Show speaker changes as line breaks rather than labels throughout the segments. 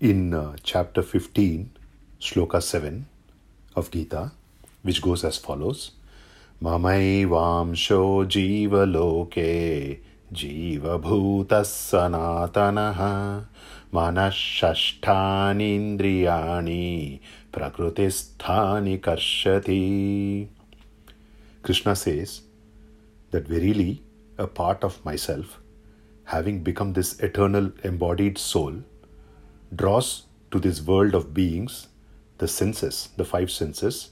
in uh, chapter 15, shloka 7 of Gita, which goes as follows ममैवांशो जीवलोके जीवभूतः सनातनः मनःषष्ठानीन्द्रियाणि प्रकृतिस्थानि कर्षति Krishna says that verily a part of myself, having become this eternal embodied soul, draws to this world of beings the senses, the five senses,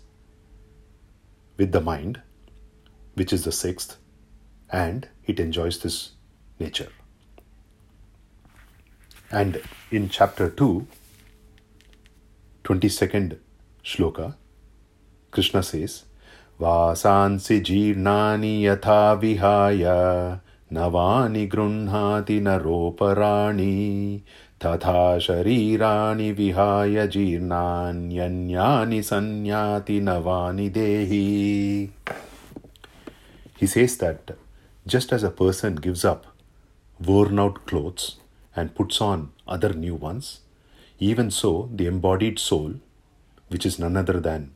with the mind, which is the sixth, and it enjoys this nature. And in chapter 2, 22nd shloka, Krishna says, Vasansi jirnani yatha vihaya विहाय नवानि गृह्णाति नरोपराणि तथा शरीराणि विहाय जीर्णान्यन्यानि संयाति नवानि देहि He says that just as a person gives up worn out clothes and puts on other new ones, even so the embodied soul, which is none other than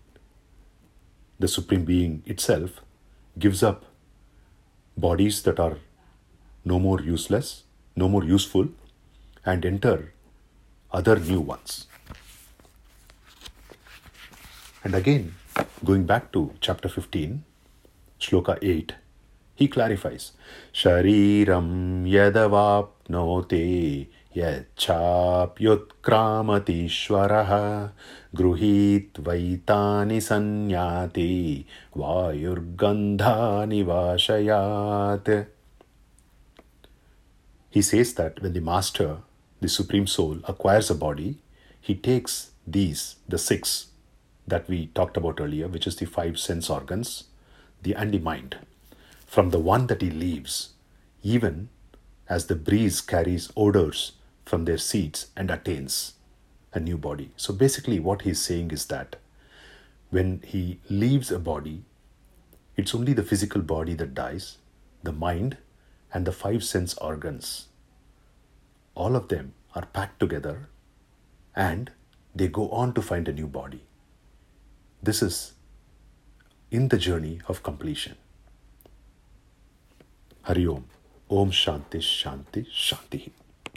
the Supreme Being itself gives up bodies that are no more useless, no more useful, and enter other new ones. And again, going back to chapter 15, shloka 8, he clarifies Shariram yadavapnote यच्छाप्युत्क्रामतीश्वरः गृहीत्वैतानि संयाति वायुर्गन्धानि वाशयात् he says that when the master, the supreme soul, acquires a body, he takes these, the six that we talked about earlier, which is the five sense organs, the and the mind, from the one that he leaves, even as the breeze carries odors from their seeds and attains a new body. So basically, what he's saying is that when he leaves a body, it's only the physical body that dies, the mind, and the five sense organs. All of them are packed together and they go on to find a new body. This is in the journey of completion. Hari Om. Om Shanti Shanti Shanti.